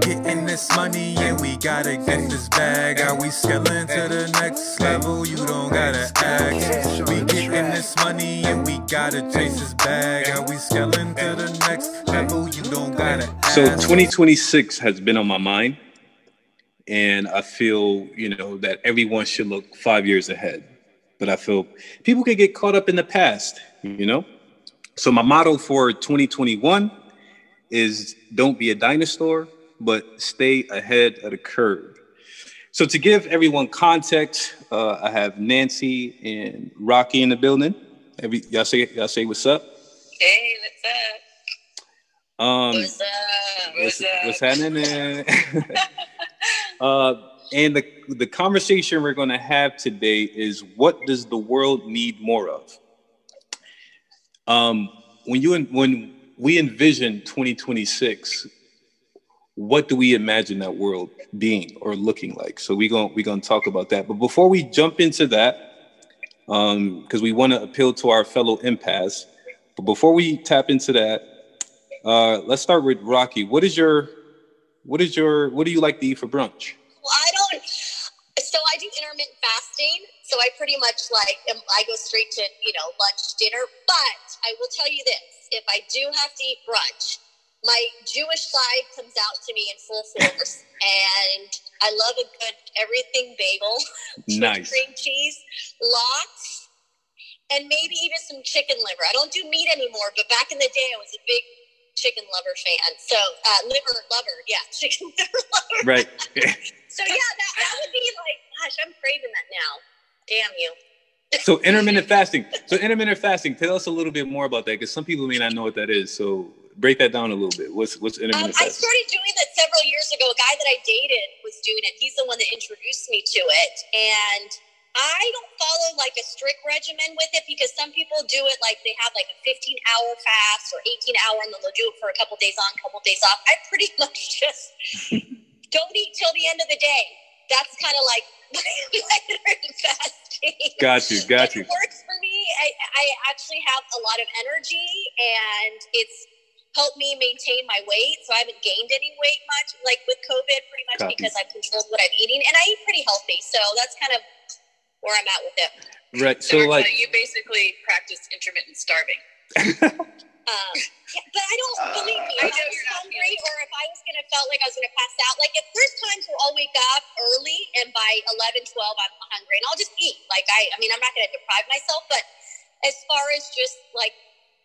Getting this money and we gotta get this bag. Are we scaling to the next level? You don't gotta ask. We getting this money and we gotta chase this bag. Are we scaling to the next level? You don't gotta ask. So 2026 has been on my mind, and I feel you know that everyone should look five years ahead. But I feel people can get caught up in the past, you know. So my motto for 2021 is don't be a dinosaur, but stay ahead of the curve. So to give everyone context, uh, I have Nancy and Rocky in the building. Every y'all say y'all say what's up. Hey, what's up? Um, What's up? what's, What's up? what's happening? uh, and the the conversation we're going to have today is what does the world need more of? Um, when you when we envision 2026, what do we imagine that world being or looking like? So we're going going to talk about that. But before we jump into that, um, because we want to appeal to our fellow empaths, but before we tap into that, uh, let's start with Rocky. What is your what is your what do you like to eat for brunch? Well, I don't. So I do intermittent fasting. So I pretty much like I go straight to you know lunch, dinner. But I will tell you this: if I do have to eat brunch, my Jewish side comes out to me in full force, and I love a good everything bagel, with Nice. cream cheese, lots, and maybe even some chicken liver. I don't do meat anymore, but back in the day, I was a big chicken lover fan. So uh, liver lover, yeah, chicken liver lover. Right. So yeah, that, that would be like, gosh, I'm craving that now. Damn you. so intermittent fasting. So intermittent fasting. Tell us a little bit more about that, because some people may not know what that is. So break that down a little bit. What's what's Um, intermittent I started doing that several years ago. A guy that I dated was doing it. He's the one that introduced me to it. And I don't follow like a strict regimen with it because some people do it like they have like a 15 hour fast or 18 hour and then they'll do it for a couple days on, couple days off. I pretty much just don't eat till the end of the day. That's kind of like my intermittent fasting. Got you. Got you. It works for me. I, I actually have a lot of energy and it's helped me maintain my weight. So I haven't gained any weight much, like with COVID, pretty much Copy. because I've controlled what I'm eating and I eat pretty healthy. So that's kind of where I'm at with it. Right. So, So like you basically practice intermittent starving. Um, yeah, but I don't believe me. I If I know was you're not hungry, or if I was gonna felt like I was gonna pass out. Like if there's times where I'll wake up early and by 11, 12, I'm hungry, and I'll just eat. Like I, I mean, I'm not gonna deprive myself, but as far as just like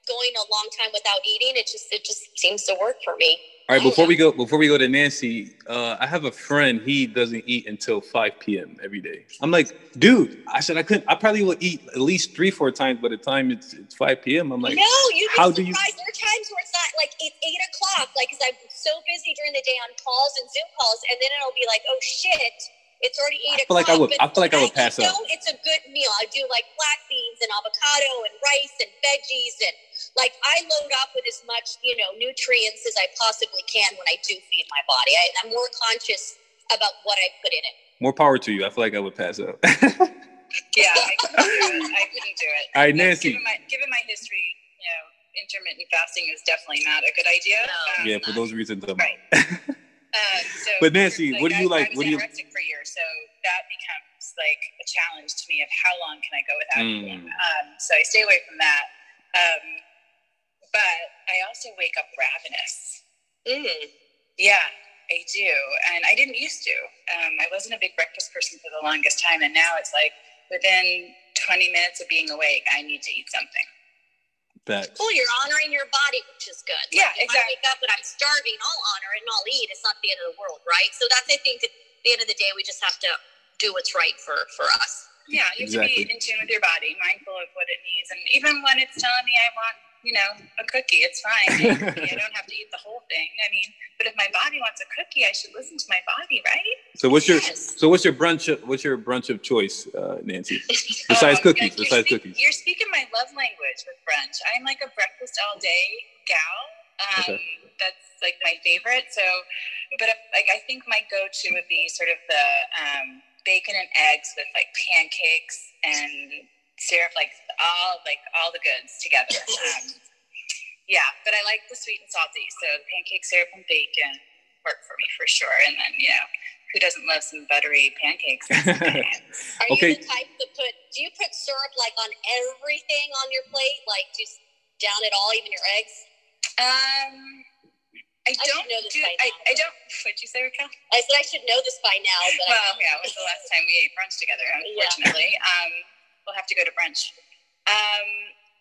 going a long time without eating, it just it just seems to work for me. all right, before we go before we go to Nancy, uh, I have a friend, he doesn't eat until 5 p.m. every day. I'm like, dude, I said I couldn't I probably will eat at least three, four times by the time it's it's 5 p.m. I'm like, no, you'd how do you-. There are times where it's not like it's eight o'clock, like because I'm so busy during the day on calls and Zoom calls, and then it'll be like, oh shit, it's already eight I feel like I would- I feel like I would pass out. though, It's a good meal. I do like black beans and avocado and rice and veggies and like I load up with as much you know nutrients as I possibly can when I do feed my body. I, I'm more conscious about what I put in it. more power to you. I feel like I would pass out. Yeah, I couldn't do it. I couldn't do it. All right, Nancy. Given my, given my history, you know, intermittent fasting is definitely not a good idea. No. Um, yeah, for those reasons. I'm Right. Um, so But Nancy, what do you I, like- I was what do you- anorexic for years, so that becomes like a challenge to me of how long can I go without Mm. eating. Um, so I stay away from that. Um, but I also wake up ravenous. Mm. Yeah, I do. And I didn't used to. Um, I wasn't a big breakfast person for the longest time. And now it's like within 20 minutes of being awake, I need to eat something. Facts. Cool, you're honoring your body, which is good. Yeah, like, if exactly. I wake up and I'm starving, I'll honor it and I'll eat. It's not the end of the world, right? So that's, I think, at the end of the day, we just have to do what's right for for us. Yeah, you have Exactly. to be in tune with your body, mindful of what it needs. And even when it's telling me I want, you know, a cookie, it's fine. I don't have to eat the whole thing. I mean, but if my body wants a cookie, I should listen to my body, right? So what's your so what's your brunch of, what's your brunch of choice, uh, Nancy? Besides Um, cookies, you're besides speak- cookies. You're speaking my love language with brunch. I'm like a breakfast all day gal. Um, Okay. That's like my favorite. So, but if, like I think my go-to would be sort of the um, bacon and eggs with like pancakes and syrup, like all like all the goods together. Um, yeah, but I like the sweet and salty. So pancake syrup and bacon. work for me for sure. And then, you know, who doesn't love some buttery pancakes? Are okay. you the type to put, do you put syrup like on everything on your plate? Like just down it all, even your eggs? Um, I, I don't know this do, by now. I, I don't. What'd you say, Raquel? I said I should know this by now. But well, yeah, it was the last time we ate brunch together. Unfortunately, yeah. um, we'll have to go to brunch. Um,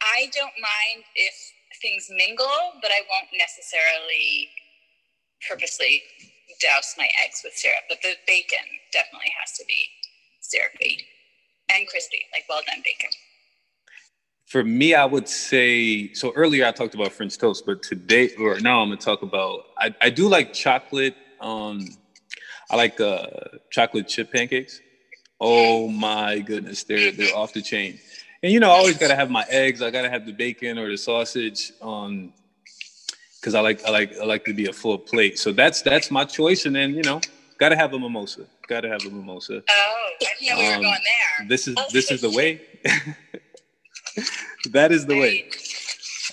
I don't mind if things mingle, but I won't necessarily purposely douse my eggs with syrup. But the bacon definitely has to be syrupy and crispy, like well done bacon. For me, I would say so. Earlier, I talked about French toast, but today or now, I'm gonna talk about. I, I do like chocolate. Um, I like uh, chocolate chip pancakes. Oh my goodness, they're they're off the chain. And you know, I always gotta have my eggs. I gotta have the bacon or the sausage. Um, because I like I like I like to be a full plate. So that's that's my choice. And then you know, gotta have a mimosa. Gotta have a mimosa. Oh, I didn't know we were um, going there. This is this is the way. that is the way.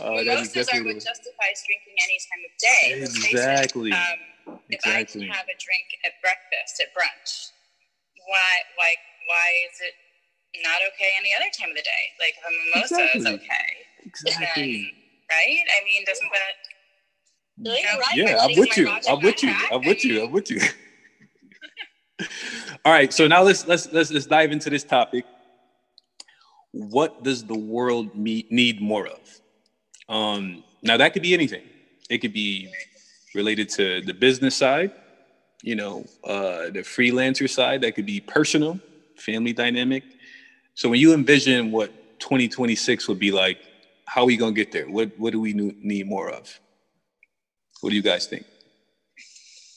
Uh, Mimosas are what justifies drinking any time of day. Exactly. Um, if exactly. I can have a drink at breakfast, at brunch, why, why, why is it not okay any other time of the day? Like a mimosa exactly. is okay. Exactly. Then, right? I mean, doesn't that? No, right. Yeah, I'm with you. I'm with you. I'm with you. I'm with you. All right, so now let's let's let's let's dive into this topic. What does the world need more of? Um, now that could be anything. It could be related to the business side, you know, uh, the freelancer side. That could be personal, family dynamic. So when you envision what 2026 would be like, how are we gonna get there? What what do we need more of? What do you guys think?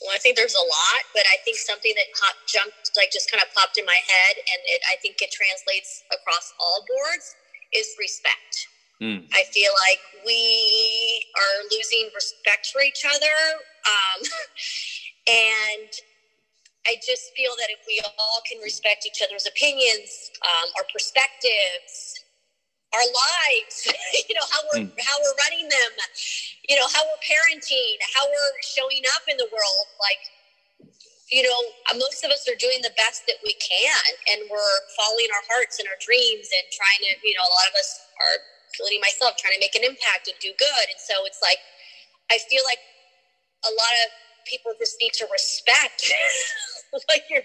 Well, I think there's a lot, but I think something that hop, jumped, like just kind of popped in my head, and it, I think it translates across all boards, is respect. Mm. I feel like we are losing respect for each other. Um, and I just feel that if we all can respect each other's opinions, um, our perspectives, our lives, you know, how we're, mm. how we're running them, you know, how we're parenting, how we're showing up in the world, like, you know, most of us are doing the best that we can and we're following our hearts and our dreams and trying to, you know, a lot of us are including myself, trying to make an impact and do good. And so it's like, I feel like a lot of people just need to respect like you're,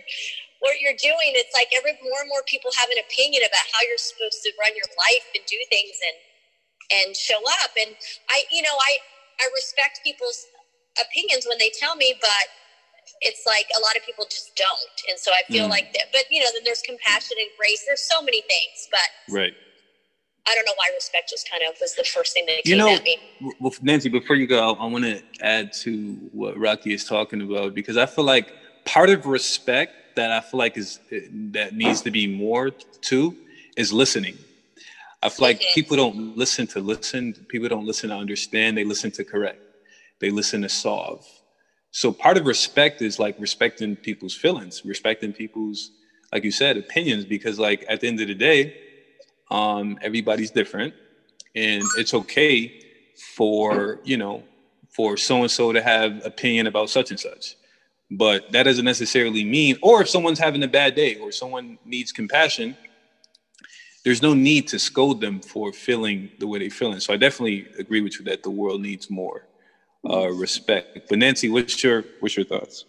what you're doing. It's like every more and more people have an opinion about how you're supposed to run your life and do things and, and show up. And I, you know, I, I respect people's opinions when they tell me, but it's like a lot of people just don't. And so I feel mm. like that, but you know, then there's compassion and grace. There's so many things, but right I don't know why respect just kind of was the first thing that you came know, at me. Well, Nancy, before you go, I want to add to what Rocky is talking about because I feel like part of respect that I feel like is that needs to be more to is listening. I feel like mm-hmm. people don't listen to listen. People don't listen to understand. They listen to correct. They listen to solve. So part of respect is like respecting people's feelings, respecting people's, like you said, opinions. Because like at the end of the day, um, everybody's different, and it's okay for you know for so and so to have opinion about such and such. But that doesn't necessarily mean, or if someone's having a bad day or someone needs compassion, there's no need to scold them for feeling the way they're feeling. So I definitely agree with you that the world needs more uh, respect. But Nancy, what's your what's your thoughts?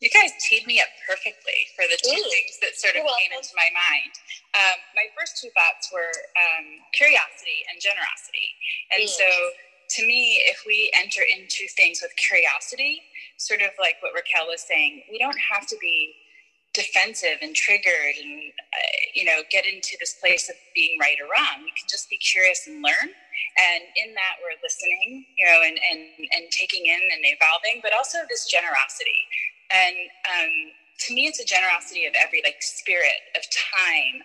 You guys teed me up perfectly for the two Ooh, things that sort of came into my mind. Um, my first two thoughts were um, curiosity and generosity. And mm. so, to me, if we enter into things with curiosity, sort of like what Raquel was saying, we don't have to be defensive and triggered and uh, you know get into this place of being right or wrong we can just be curious and learn and in that we're listening you know and and, and taking in and evolving but also this generosity and um, to me, it's a generosity of every like spirit of time,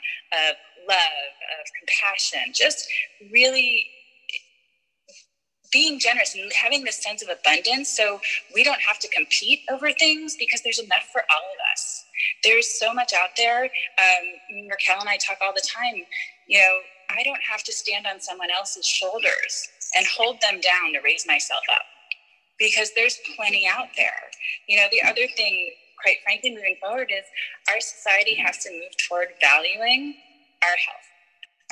of love, of compassion, just really being generous and having this sense of abundance so we don't have to compete over things because there's enough for all of us. There's so much out there. Um, Raquel and I talk all the time. You know, I don't have to stand on someone else's shoulders and hold them down to raise myself up. because there's plenty out there. You know, the other thing, quite frankly, moving forward is our society has to move toward valuing our health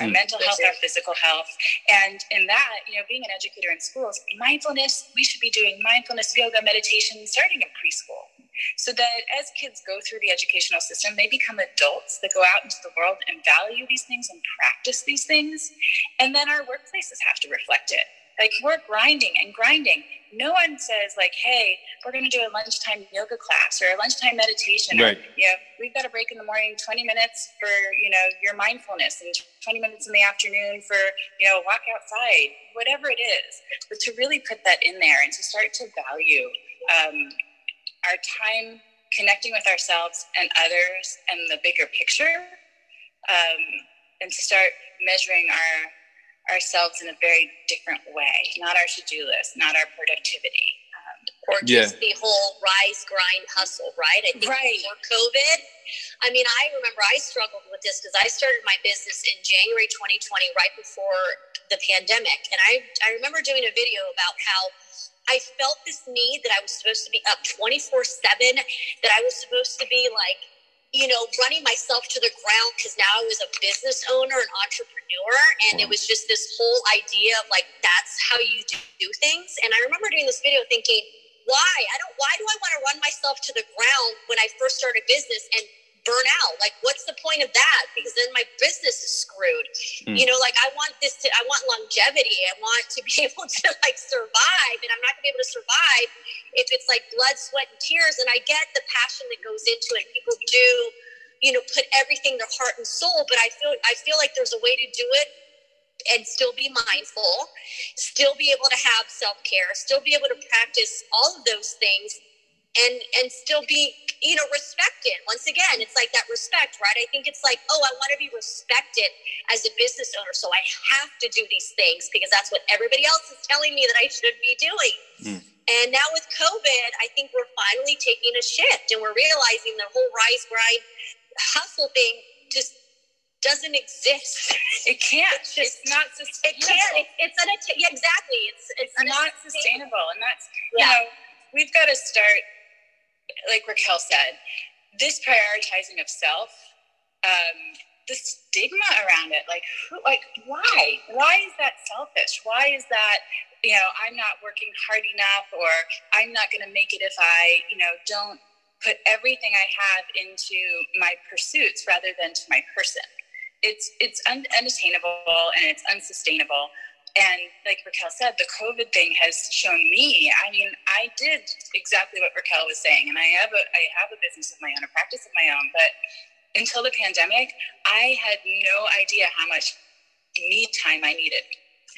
our mm. mental health, our physical health. And in that, you know, being an educator in schools, mindfulness, we should be doing mindfulness, yoga, meditation starting in preschool. So that as kids go through the educational system, they become adults that go out into the world and value these things and practice these things. And then our workplaces have to reflect it. Like we're grinding and grinding. No one says like, "Hey, we're going to do a lunchtime yoga class or a lunchtime meditation." Right. Or, you know, we've got a break in the morning, twenty minutes for you know your mindfulness, and twenty minutes in the afternoon for you know walk outside, whatever it is. But to really put that in there and to start to value um, our time connecting with ourselves and others and the bigger picture, um, and to start measuring our ourselves in a very different way, not our to do list, not our productivity. Um, or just yeah. the whole rise, grind, hustle, right? I think right. before COVID, I mean, I remember I struggled with this because I started my business in January 2020, right before the pandemic. And I, I remember doing a video about how I felt this need that I was supposed to be up 24 7, that I was supposed to be like, you know, running myself to the ground because now I was a business owner and entrepreneur. And it was just this whole idea of like, that's how you do things. And I remember doing this video thinking, why? I don't, why do I want to run myself to the ground when I first started business and burn out. Like, what's the point of that? Because then my business is screwed. Mm. You know, like I want this to, I want longevity. I want to be able to like survive, and I'm not gonna be able to survive if it's like blood, sweat, and tears. And I get the passion that goes into it. People do, you know, put everything, their heart and soul. But I feel, I feel like there's a way to do it and still be mindful, still be able to have self care, still be able to practice all of those things and and still be you know respected once again it's like that respect right i think it's like oh i want to be respected as a business owner so i have to do these things because that's what everybody else is telling me that i should be doing mm. and now with covid i think we're finally taking a shift and we're realizing the whole rise grind hustle thing just doesn't exist. It can't. It's, just, it's not sustainable. It can't. It, it's unatta- yeah, exactly. It's it's, it's not sustainable, and that's yeah. you know we've got to start like Raquel said, this prioritizing of self, um, the stigma around it, like, who, like, why? Why is that selfish? Why is that, you know, I'm not working hard enough, or I'm not going to make it if I, you know, don't put everything I have into my pursuits rather than to my person. It's it's unattainable and it's unsustainable. And like Raquel said, the COVID thing has shown me. I mean, I did exactly what Raquel was saying, and I have a I have a business of my own, a practice of my own. But until the pandemic, I had no idea how much me time I needed,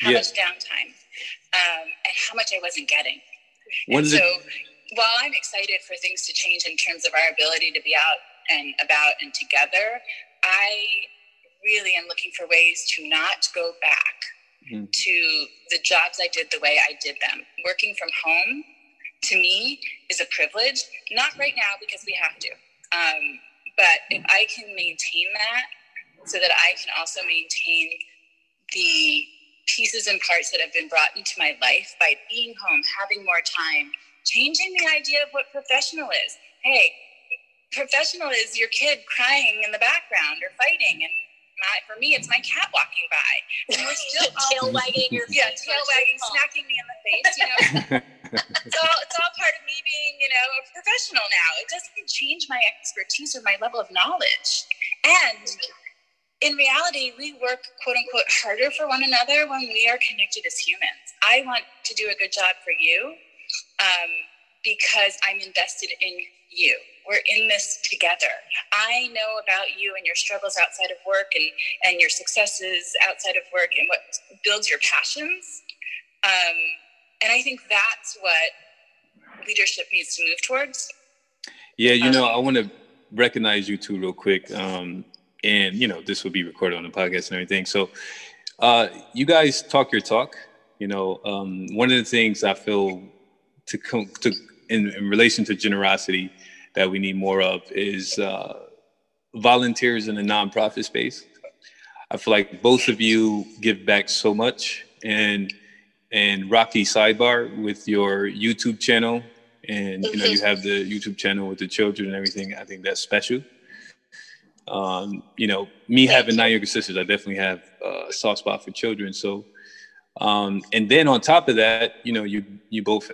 how yeah. much downtime, um, and how much I wasn't getting. and so, it- while I'm excited for things to change in terms of our ability to be out and about and together, I really am looking for ways to not go back mm-hmm. to the jobs I did the way I did them. Working from home to me is a privilege, not right now because we have to. Um, but if I can maintain that so that I can also maintain the pieces and parts that have been brought into my life by being home, having more time, changing the idea of what professional is. Hey, professional is your kid crying in the background or fighting and my for me it's my cat walking by. And we're still tail wagging your yeah tail wagging smacking me in the face you know? It's all it's all part of me being you know a professional now. It doesn't change my expertise or my level of knowledge. And in reality we work quote unquote harder for one another when we are connected as humans. I want to do a good job for you um, because i'm invested in you we're in this together. I know about you and your struggles outside of work and, and your successes outside of work and what builds your passions. Um, and I think that's what leadership needs to move towards. Yeah, you know, um, I want to recognize you too, real quick. Um, and, you know, this will be recorded on the podcast and everything. So, uh, you guys talk your talk. You know, um, one of the things I feel to come to in, in relation to generosity that we need more of is uh, volunteers in the nonprofit space. I feel like both of you give back so much, and and Rocky Sidebar with your YouTube channel, and you know you have the YouTube channel with the children and everything. I think that's special. Um, you know, me having nine younger sisters, I definitely have uh, a soft spot for children. So, um, and then on top of that, you know, you you both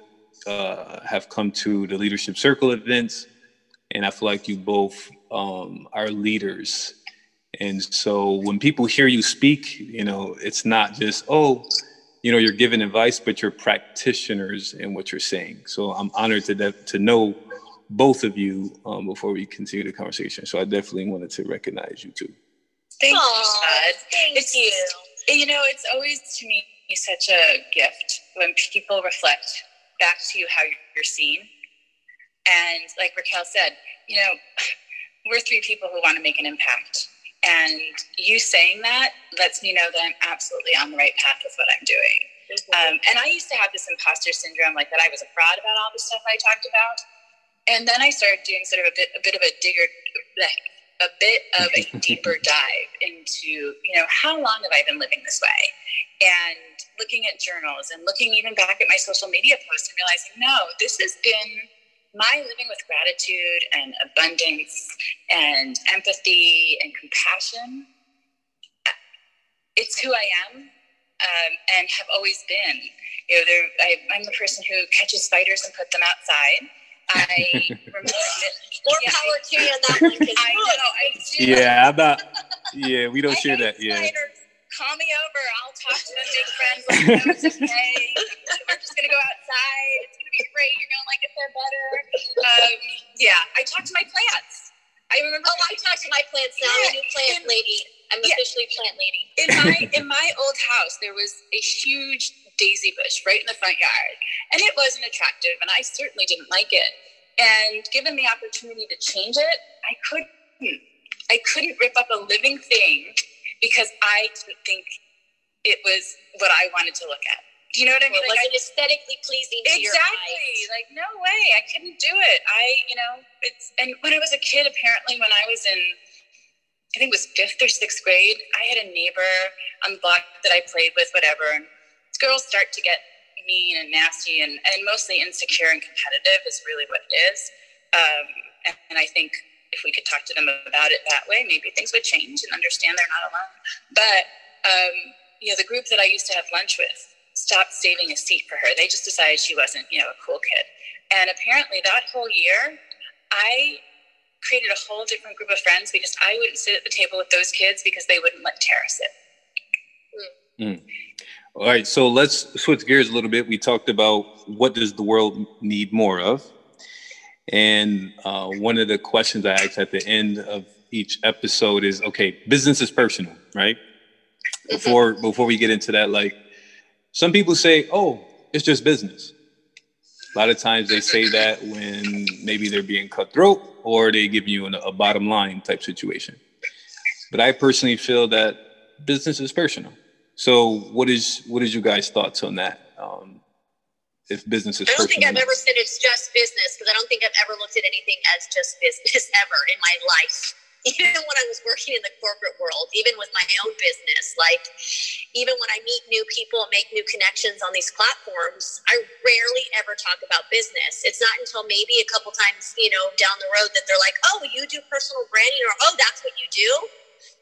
uh, have come to the leadership circle events, and I feel like you both um, are leaders. And so when people hear you speak, you know, it's not just oh, you know, you're giving advice, but you're practitioners in what you're saying. So I'm honored to de- to know both of you um, before we continue the conversation. So I definitely wanted to recognize you too. Thank Aw, you, Shad. Thank It's- you. You know, it's always to me such a gift when people reflect back to you how you're seen. And like Raquel said, you know, we're three people who want to make an impact. And you saying that lets me know that I'm absolutely on the right path with what I'm doing. Um, and I used to have this imposter syndrome, like that I was a fraud about all the stuff I talked about. And then I started doing sort of a bit, a bit of a digger, a bit of a deeper dive into, you know, how long have I been living this way? And looking at journals and looking even back at my social media posts and realizing, no, this has been my living with gratitude and abundance and empathy and compassion. It's who I am um, and have always been. You know, I, I'm the person who catches spiders and put them outside. I remember More Yeah, power to you on that one. 'cause I know, I do. Yeah, I'm not. Yeah, we don't I share hate that. Yeah. spiders. Call me over. I'll talk to them, make friends. Let them know okay. We're just gonna go outside. It's gonna be great. You're gonna like it there better. Um, yeah, I talk to my plants. I remember. Oh, I talk to my plants now. I'm a new plant Yeah. lady. I'm Yeah. officially plant lady. in my in my old house there was a huge daisy bush right in the front yard. And it wasn't attractive and i certainly didn't like it. And given the opportunity to change it i couldn't i couldn't rip up a living thing because i didn't think it was what i wanted to look at. Do you know what i mean It Like, wasn't aesthetically pleasing to your exactly. like no way. I couldn't do it. I you know it's and when i was a kid apparently when i was in i think it was fifth or sixth grade i had a neighbor on the block that i played with whatever and girls start to get mean and nasty and, and mostly insecure and competitive is really what it is um, and, and i think if we could talk to them about it that way maybe things would change and understand they're not alone but um, you know the group that i used to have lunch with stopped saving a seat for her. They just decided she wasn't, you know, a cool kid. And apparently that whole year, I created a whole different group of friends because I wouldn't sit at the table with those kids because they wouldn't let Tara sit. All right, so let's switch gears a little bit. We talked about what does the world need more of, and uh, one of the questions I ask at the end of each episode is, okay, business is personal, right? Before before we get into that, like some people say, oh, it's just business. A lot of times they say that when maybe they're being cutthroat or they give you an, a bottom line type situation. But I personally feel that business is personal. So what is what is you guys' thoughts on that? Um, if business is I don't think I've ever said it's just business because I don't think I've ever looked at anything as just business ever in my life. Even when I was working in the corporate world, even with my own business, like even when I meet new people and make new connections on these platforms, I rarely ever talk about business. It's not until maybe a couple times, you know, down the road that they're like, "Oh, you do personal branding," or "Oh, that's what you do,"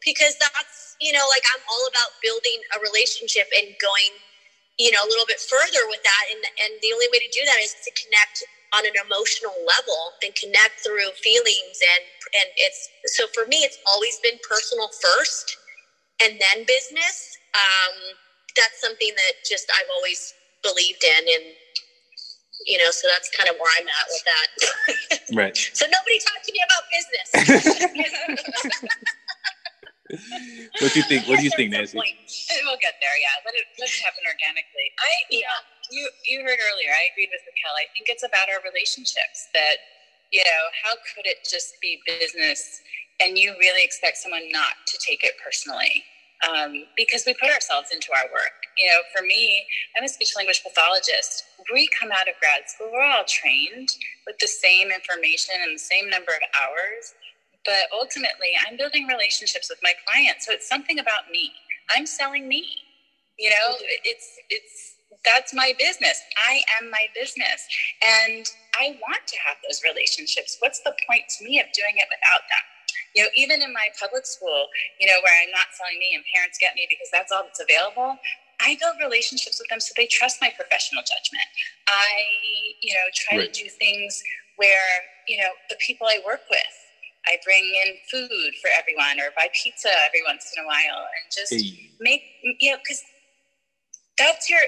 because that's you know, like I'm all about building a relationship and going you know a little bit further with that. And and the only way to do that is to connect on an emotional level and connect through feelings. And and it's so for me it's always been personal first and then business. Um that's something that just i've always believed in. And you know so that's kind of where i'm at with that. Right? so nobody talk to me about business What do you think? What do you think, Nancy? point. We'll get there, yeah. Let it let it happen organically. I yeah. know, you you heard earlier, I agreed with Raquel. I think it's about our relationships that, you know, how could it just be business and you really expect someone not to take it personally? Um, because we put ourselves into our work. You know, for me, I'm a speech language pathologist. We come out of grad school, we're all trained with the same information and the same number of hours. But ultimately, I'm building relationships with my clients. So it's something about me. I'm selling me. You know, it's it's that's my business. I am my business. And I want to have those relationships. What's the point to me of doing it without them? You know, even in my public school, you know, where I'm not selling me and parents get me because that's all that's available, I build relationships with them so they trust my professional judgment. I, you know, try right. to do things where, you know, the people I work with, I bring in food for everyone or buy pizza every once in a while and just hey. make, you know, because that's your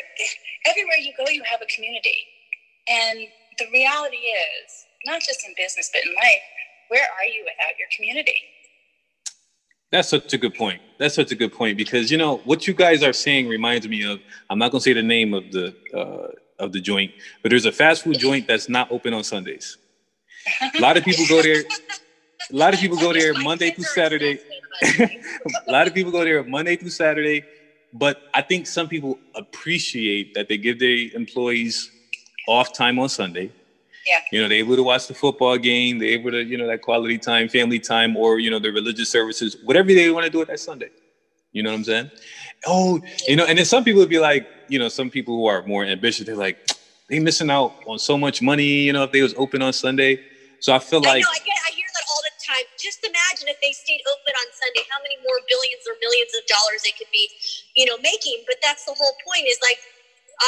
everywhere you go you have a community. And the reality is not just in business but in life where are you without your community? That's such a good point. That's such a good point because you know what you guys are saying reminds me of i'm not going to say the name of the uh, of the joint but there's a fast food joint that's not open on sundays. A lot of people go there a lot of people go there monday through saturday a lot of people go there monday through saturday but I think some people appreciate that they give their employees off time on Sunday. Yeah. You know, they're able to watch the football game, they're able to, you know, that quality time, family time, or, you know, the religious services, whatever they want to do it that Sunday. You know what I'm saying? Oh, you know, and then some people would be like, you know, some people who are more ambitious, they're like, they missing out on so much money, you know, if they was open on Sunday. So I feel like I, know, I, Just imagine if they stayed open on Sunday, how many more billions or millions of dollars they could be, you know, making. But that's the whole point. Is like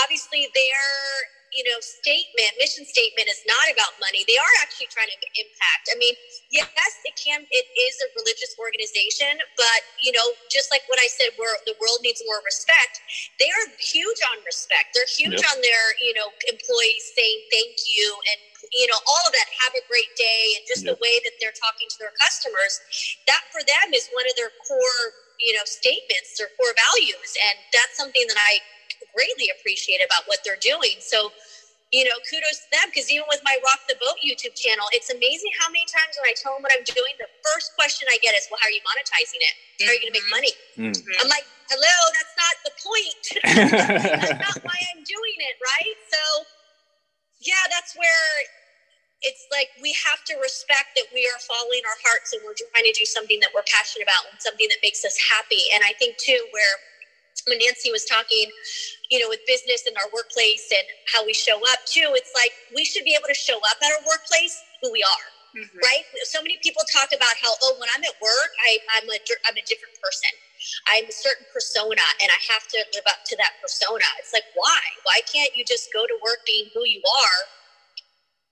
obviously they're you know, statement, mission statement is not about money. They are actually trying to impact. I mean, yes, it can, it is a religious organization, but, you know, just like what I said, where the world needs more respect, they are huge on respect. They're huge yep. on their, you know, employees saying thank you and, you know, all of that, have a great day, and just yep. the way that they're talking to their customers. That for them is one of their core, you know, statements, their core values. And that's something that I, greatly appreciate about what they're doing. So, you know, kudos to them because even with my Rock the Boat YouTube channel, it's amazing how many times when I tell them what I'm doing, the first question I get is, "Well, how are you monetizing it? How are you going to make money?" Mm-hmm. I'm like, "Hello, that's not the point. that's not why I'm doing it, right?" So, yeah, that's where it's like we have to respect that we are following our hearts and we're trying to do something that we're passionate about and something that makes us happy. And I think too, where when Nancy was talking, you know, with business and our workplace and how we show up too, it's like we should be able to show up at our workplace who we are. Mm-hmm. Right? So many people talk about how, oh, when I'm at work, I, I'm a I'm a different person. I'm a certain persona, and I have to live up to that persona. It's like, why? Why can't you just go to work being who you are?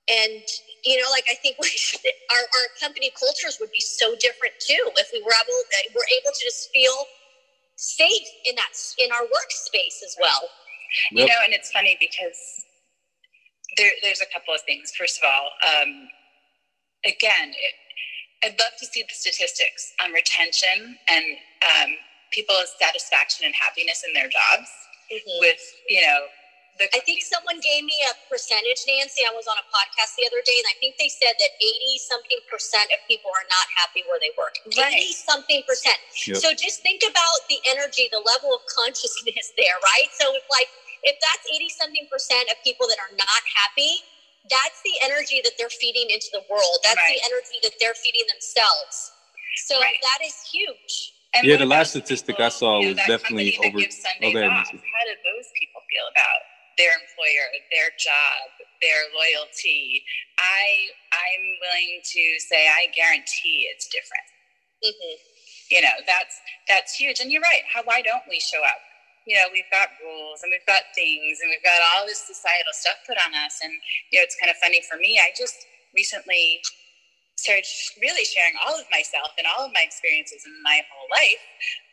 And you know, like I think we should, our our company cultures would be so different too if we were able were able to just feel safe in that in our workspace as well. Yep. You know, and it's funny because there, there's a couple of things. First of all, um, again, it, I'd love to see the statistics on retention and um, people's satisfaction and happiness in their jobs. Mm-hmm. With you know the, I think someone gave me a percentage, Nancy. I was on a podcast the other day, and I think they said that 80 something percent of people are not happy where they work. Right. 80 something percent. Yep. So just think about the energy, the level of consciousness there, right? So if like, if that's 80 something percent of people that are not happy, that's the energy that they're feeding into the world. That's right. the energy that they're feeding themselves. So right. that is huge. And yeah, the last statistic people, I saw was definitely over. Okay, How do those people feel about their employer, their job, their loyalty. I I'm willing to say I guarantee it's different. Mm-hmm. You know that's that's huge, and you're right. How why don't we show up? You know, we've got rules and we've got things and we've got all this societal stuff put on us. And you know, it's kind of funny for me. I just recently started really sharing all of myself and all of my experiences in my whole life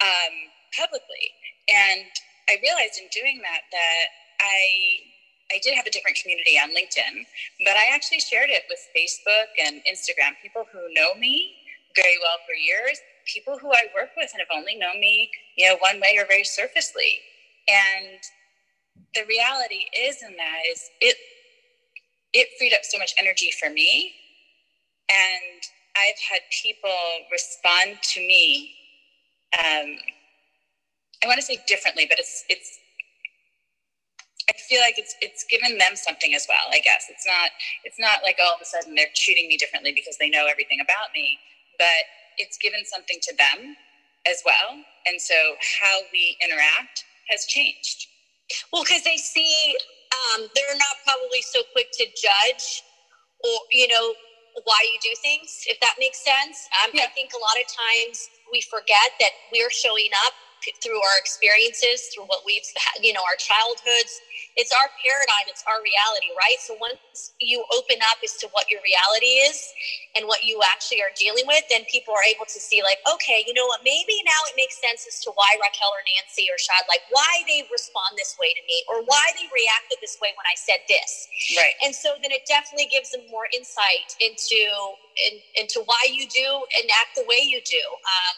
um, publicly, and I realized in doing that that I I did have a different community on LinkedIn, but I actually shared it with Facebook and Instagram. People who know me very well for years, people who I work with and have only known me, you know, one way or very surfacely. And the reality is in that is it it freed up so much energy for me. And I've had people respond to me um, I want to say differently, but it's it's feel like it's it's given them something as well. I guess it's not it's not like all of a sudden they're treating me differently because they know everything about me, but it's given something to them as well. And so how we interact has changed. Well, because they see um, they're not probably so quick to judge or you know why you do things if that makes sense um, yeah. i think a lot of times we forget that we're showing up through our experiences, through what we've had, you know, our childhoods. It's our paradigm, it's our reality, right? So once you open up as to what your reality is and what you actually are dealing with, then people are able to see, like, okay, you know what, maybe now it makes sense as to why Raquel or Nancy or Shad, like, why they respond this way to me or why they reacted this way when I said this. Right. And so then it definitely gives them more insight into in, into why you do and act the way you do. Um,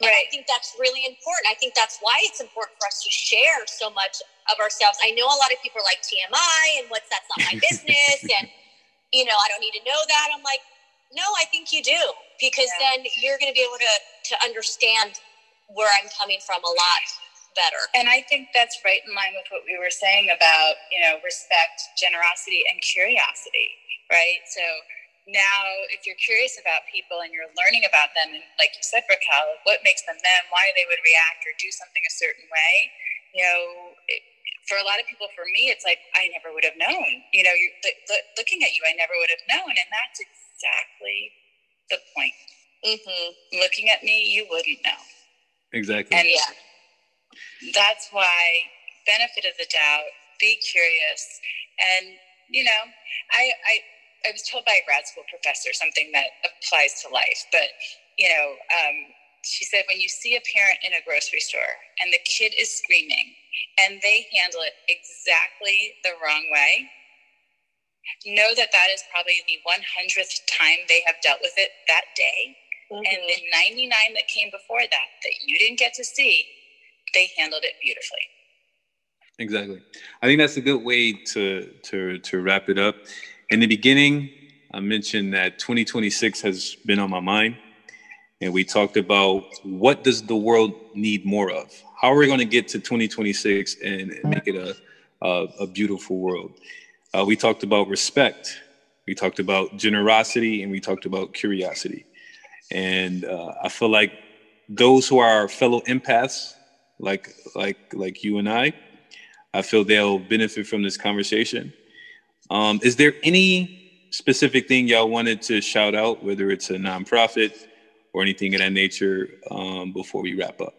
Right. And I think that's really important. I think that's why it's important for us to share so much of ourselves. I know a lot of people are like TMI and what's that's not my business and you know, I don't need to know that. I'm like, no, I think you do because yeah. then you're going to be able to to understand where I'm coming from a lot better. And I think that's right in line with what we were saying about, you know, respect, generosity and curiosity, right? So now if you're curious about people and you're learning about them and like you said raquel what makes them them why they would react or do something a certain way you know it, for a lot of people for me it's like i never would have known. You know you're looking at you i never would have known and that's exactly the point. Mm-hmm. looking at me you wouldn't know. Exactly. And yeah that's why benefit of the doubt be curious and you know i i I was told by a grad school professor something that applies to life, but you know, um, she said when you see a parent in a grocery store and the kid is screaming and they handle it exactly the wrong way, know that that is probably the 100th time they have dealt with it that day. Mm-hmm. And the 99 that came before that, that you didn't get to see, they handled it beautifully. Exactly. I think that's a good way to to to wrap it up. In the beginning, I mentioned that 2026 has been on my mind, and we talked about what does the world need more of. How are we going to get to 2026 and make it a a, a beautiful world? Uh, we talked about respect, we talked about generosity, and we talked about curiosity. And uh, I feel like those who are fellow empaths, like like like you and I, I feel they'll benefit from this conversation. Um, is there any specific thing y'all wanted to shout out, whether it's a nonprofit or anything of that nature, um, before we wrap up?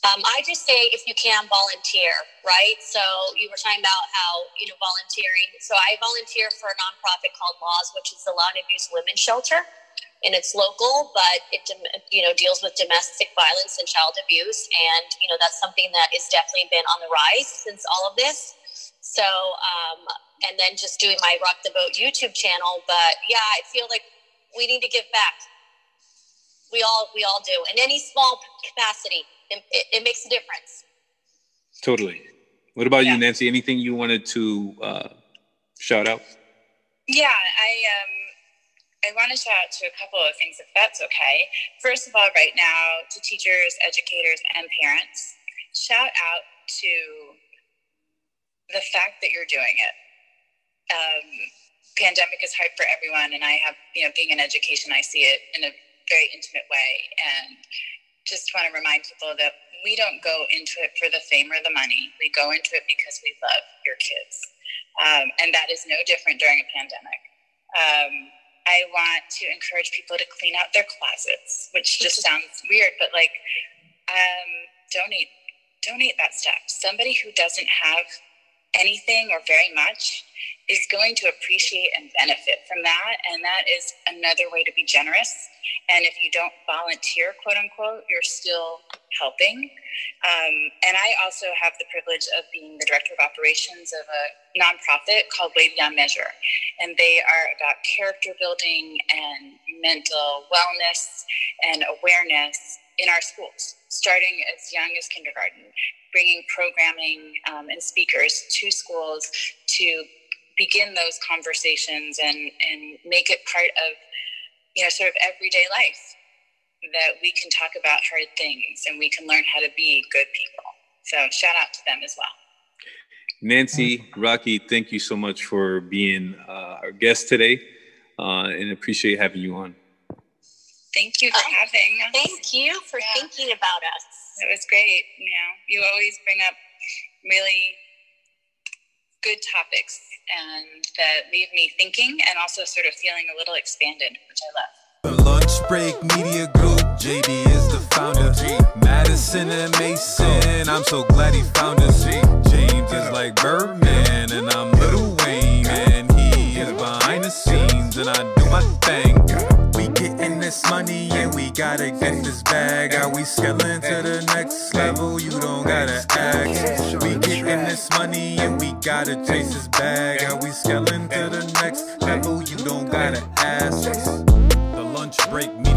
Um, I just say if you can volunteer, right? So you were talking about how you know volunteering. So I volunteer for a nonprofit called Laws, which is the Law and Abuse Women's Shelter, and it's local, but it you know deals with domestic violence and child abuse, and you know that's something that has definitely been on the rise since all of this. So, um, and then just doing my Rock the Boat YouTube channel. But yeah, I feel like we need to give back. We all we all do in any small capacity. It, it, it makes a difference. Totally. What about yeah. you, Nancy? Anything you wanted to uh, shout out? Yeah, I um, I want to shout out to a couple of things, if that's okay. First of all, right now, to teachers, educators, and parents, shout out to the fact that you're doing it. Um, pandemic is hard for everyone, and I have, you know, being in education, I see it in a very intimate way, and just want to remind people that we don't go into it for the fame or the money. We go into it because we love your kids, um, and that is no different during a pandemic. Um, I want to encourage people to clean out their closets, which just sounds weird, but like um, donate donate that stuff. Somebody who doesn't have anything or very much is going to appreciate and benefit from that. And that is another way to be generous. And if you don't volunteer, quote unquote, you're still helping. Um, and I also have the privilege of being the director of operations of a nonprofit called Way Beyond Measure. And they are about character building and mental wellness and awareness in our schools, starting as young as kindergarten, bringing programming um, and speakers to schools to begin those conversations and, and make it part of, you know, sort of everyday life that we can talk about hard things and we can learn how to be good people. So shout out to them as well. Nancy, Rocky, thank you so much for being uh, our guest today uh, and appreciate having you on. Thank you for having us. Thank you for yeah. thinking about us. It was great. You know, you always bring up really good topics and that leave me thinking and also sort of feeling a little expanded, which I love. The lunch break media group, JB is the founder. Madison and Mason, I'm so glad he found us. James is like Birdman, and I'm Lil Wayne, and he is behind the scenes, and I this money and we gotta get this bag. Are we scaling to the next level? You don't gotta ask. We getting this money and we gotta chase this bag. Are we scaling to the next level? You don't gotta ask. The lunch break.